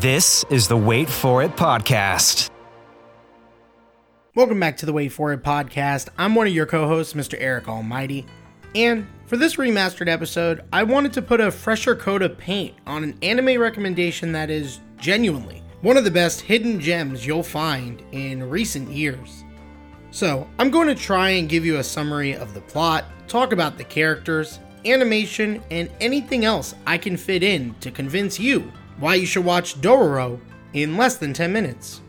This is the Wait For It podcast. Welcome back to the Wait For It podcast. I'm one of your co hosts, Mr. Eric Almighty. And for this remastered episode, I wanted to put a fresher coat of paint on an anime recommendation that is genuinely one of the best hidden gems you'll find in recent years. So, I'm going to try and give you a summary of the plot, talk about the characters, animation, and anything else I can fit in to convince you why you should watch Dororo in less than 10 minutes.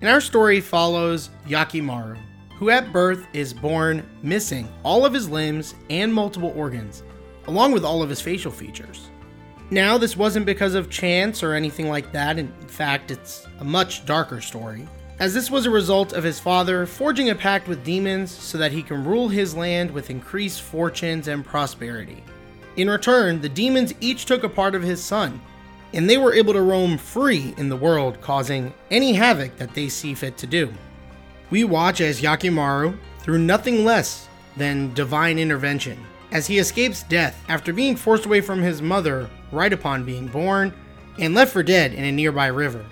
And our story follows Hyakkimaru, who at birth is born missing all of his limbs and multiple organs, along with all of his facial features. Now, this wasn't because of chance or anything like that, in fact, it's a much darker story, as this was a result of his father forging a pact with demons so that he can rule his land with increased fortunes and prosperity. In return, the demons each took a part of his son, and they were able to roam free in the world, causing any havoc that they see fit to do. We watch as Hyakkimaru, through nothing less than divine intervention, as he escapes death after being forced away from his mother right upon being born and left for dead in a nearby river.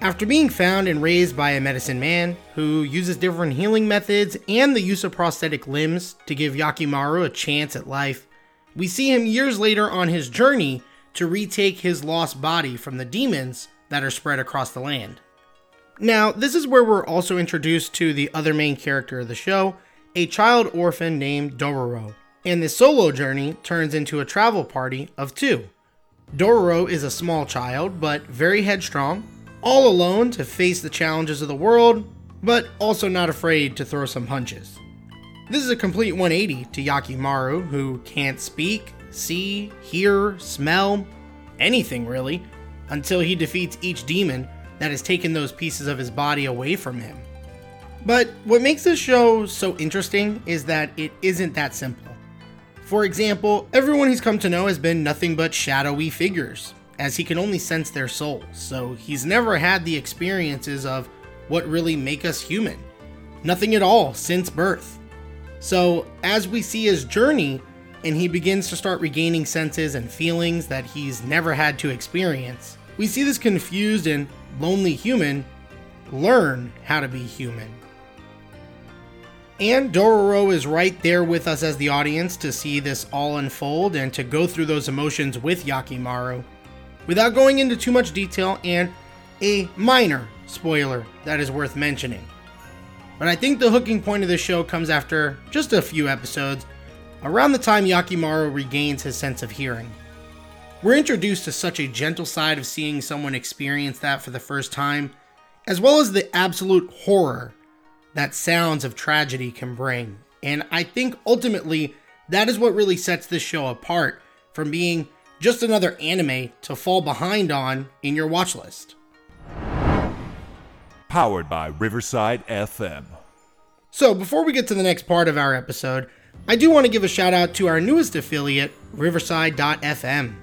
After being found and raised by a medicine man who uses different healing methods and the use of prosthetic limbs to give Hyakkimaru a chance at life, we see him years later on his journey to retake his lost body from the demons that are spread across the land. Now, this is where we're also introduced to the other main character of the show, a child orphan named Dororo. And this solo journey turns into a travel party of two. Dororo is a small child, but very headstrong, all alone to face the challenges of the world, but also not afraid to throw some punches. This is a complete 180 to Hyakkimaru, who can't speak, see, hear, smell, anything really, until he defeats each demon that has taken those pieces of his body away from him. But what makes this show so interesting is that it isn't that simple. For example, everyone he's come to know has been nothing but shadowy figures, as he can only sense their souls, so he's never had the experiences of what really make us human. Nothing at all since birth. So, as we see his journey, and he begins to start regaining senses and feelings that he's never had to experience. We see this confused and lonely human learn how to be human. And Dororo is right there with us as the audience to see this all unfold and to go through those emotions with Hyakkimaru. Without going into too much detail and a minor spoiler that is worth mentioning. But I think the hooking point of the show comes after just a few episodes around the time Hyakkimaru regains his sense of hearing. We're introduced to such a gentle side of seeing someone experience that for the first time, as well as the absolute horror that sounds of tragedy can bring. And I think ultimately that is what really sets this show apart from being just another anime to fall behind on in your watch list. Powered by Riverside FM. So, before we get to the next part of our episode, I do want to give a shout out to our newest affiliate, Riverside.fm.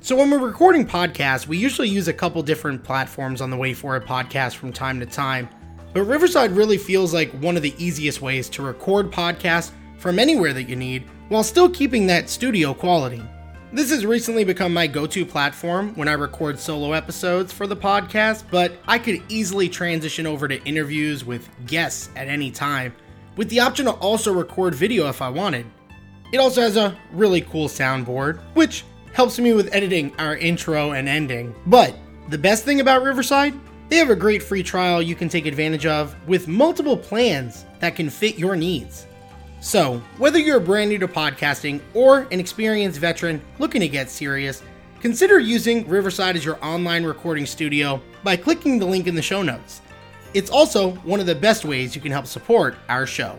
So, when we're recording podcasts, we usually use a couple different platforms on the Wait For It podcast from time to time, but Riverside really feels like one of the easiest ways to record podcasts from anywhere that you need while still keeping that studio quality. This has recently become my go to platform when I record solo episodes for the podcast, but I could easily transition over to interviews with guests at any time with the option to also record video if I wanted. It also has a really cool soundboard, which helps me with editing our intro and ending. But the best thing about Riverside, they have a great free trial you can take advantage of with multiple plans that can fit your needs. So, whether you're brand new to podcasting or an experienced veteran looking to get serious, consider using Riverside as your online recording studio by clicking the link in the show notes. It's also one of the best ways you can help support our show.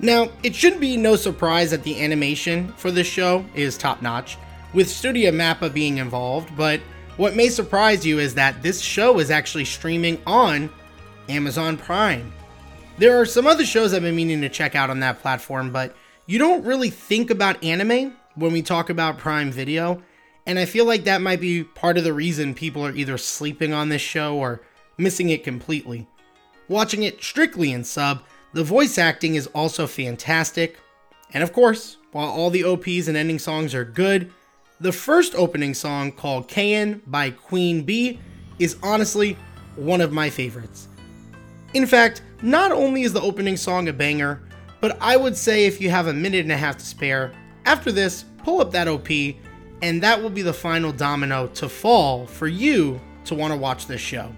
Now, it should be no surprise that the animation for this show is top notch. with Studio Mappa being involved, but what may surprise you is that this show is actually streaming on Amazon Prime. There are some other shows I've been meaning to check out on that platform, but you don't really think about anime when we talk about Prime Video, and I feel like that might be part of the reason people are either sleeping on this show or missing it completely. Watching it strictly in sub, the voice acting is also fantastic, and of course, while all the OPs and ending songs are good, the first opening song called Kaen by Queen Bee is honestly one of my favorites. In fact, not only is the opening song a banger, but I would say if you have a minute and a half to spare, after this, pull up that OP, and that will be the final domino to fall for you to want to watch this show.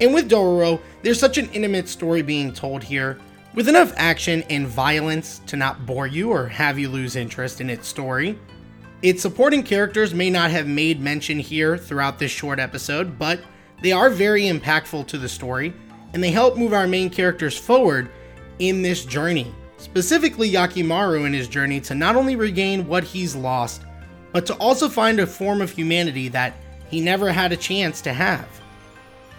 And with Dororo, there's such an intimate story being told here, with enough action and violence to not bore you or have you lose interest in its story. Its supporting characters may not have made mention here throughout this short episode, but they are very impactful to the story, and they help move our main characters forward in this journey. Specifically, Hyakkimaru in his journey to not only regain what he's lost, but to also find a form of humanity that he never had a chance to have.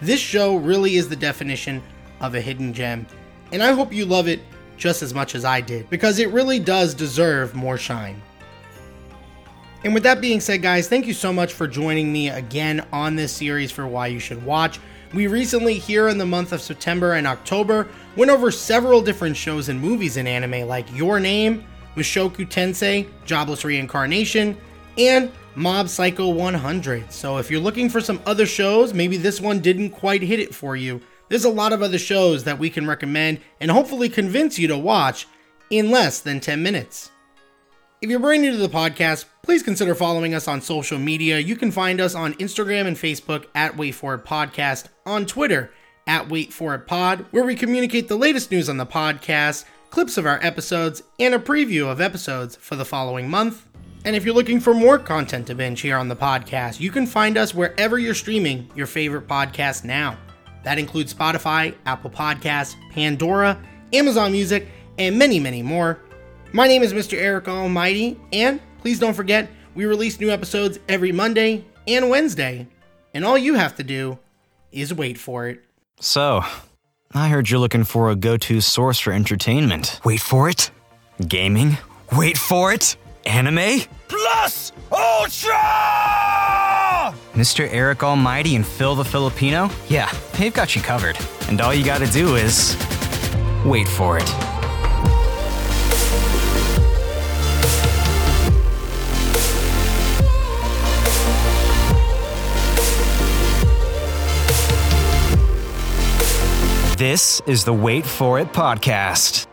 This show really is the definition of a hidden gem, and I hope you love it just as much as I did, because it really does deserve more shine. And with that being said, guys, thank you so much for joining me again on this series for Why You Should Watch. We recently, here in the month of September and October, went over several different shows and movies in anime like Your Name, Mushoku Tensei, Jobless Reincarnation, and Mob Psycho 100. So if you're looking for some other shows, maybe this one didn't quite hit it for you, there's a lot of other shows that we can recommend and hopefully convince you to watch in less than 10 minutes. If you're brand new to the podcast, please consider following us on social media. You can find us on Instagram and Facebook at Wait For It Podcast, on Twitter at Wait For It Pod, where we communicate the latest news on the podcast, clips of our episodes, and a preview of episodes for the following month. And if you're looking for more content to binge here on the podcast, you can find us wherever you're streaming your favorite podcast now. That includes Spotify, Apple Podcasts, Pandora, Amazon Music, and many, many more. My name is Mr. Eric Almighty, and please don't forget, we release new episodes every Monday and Wednesday. And all you have to do is wait for it. So, I heard you're looking for a go to source for entertainment. Wait for it. Gaming? Wait for it. Anime? Plus Ultra! Mr. Eric Almighty and Phil the Filipino? Yeah, they've got you covered. And all you gotta do is. wait for it. This is the Wait For It podcast.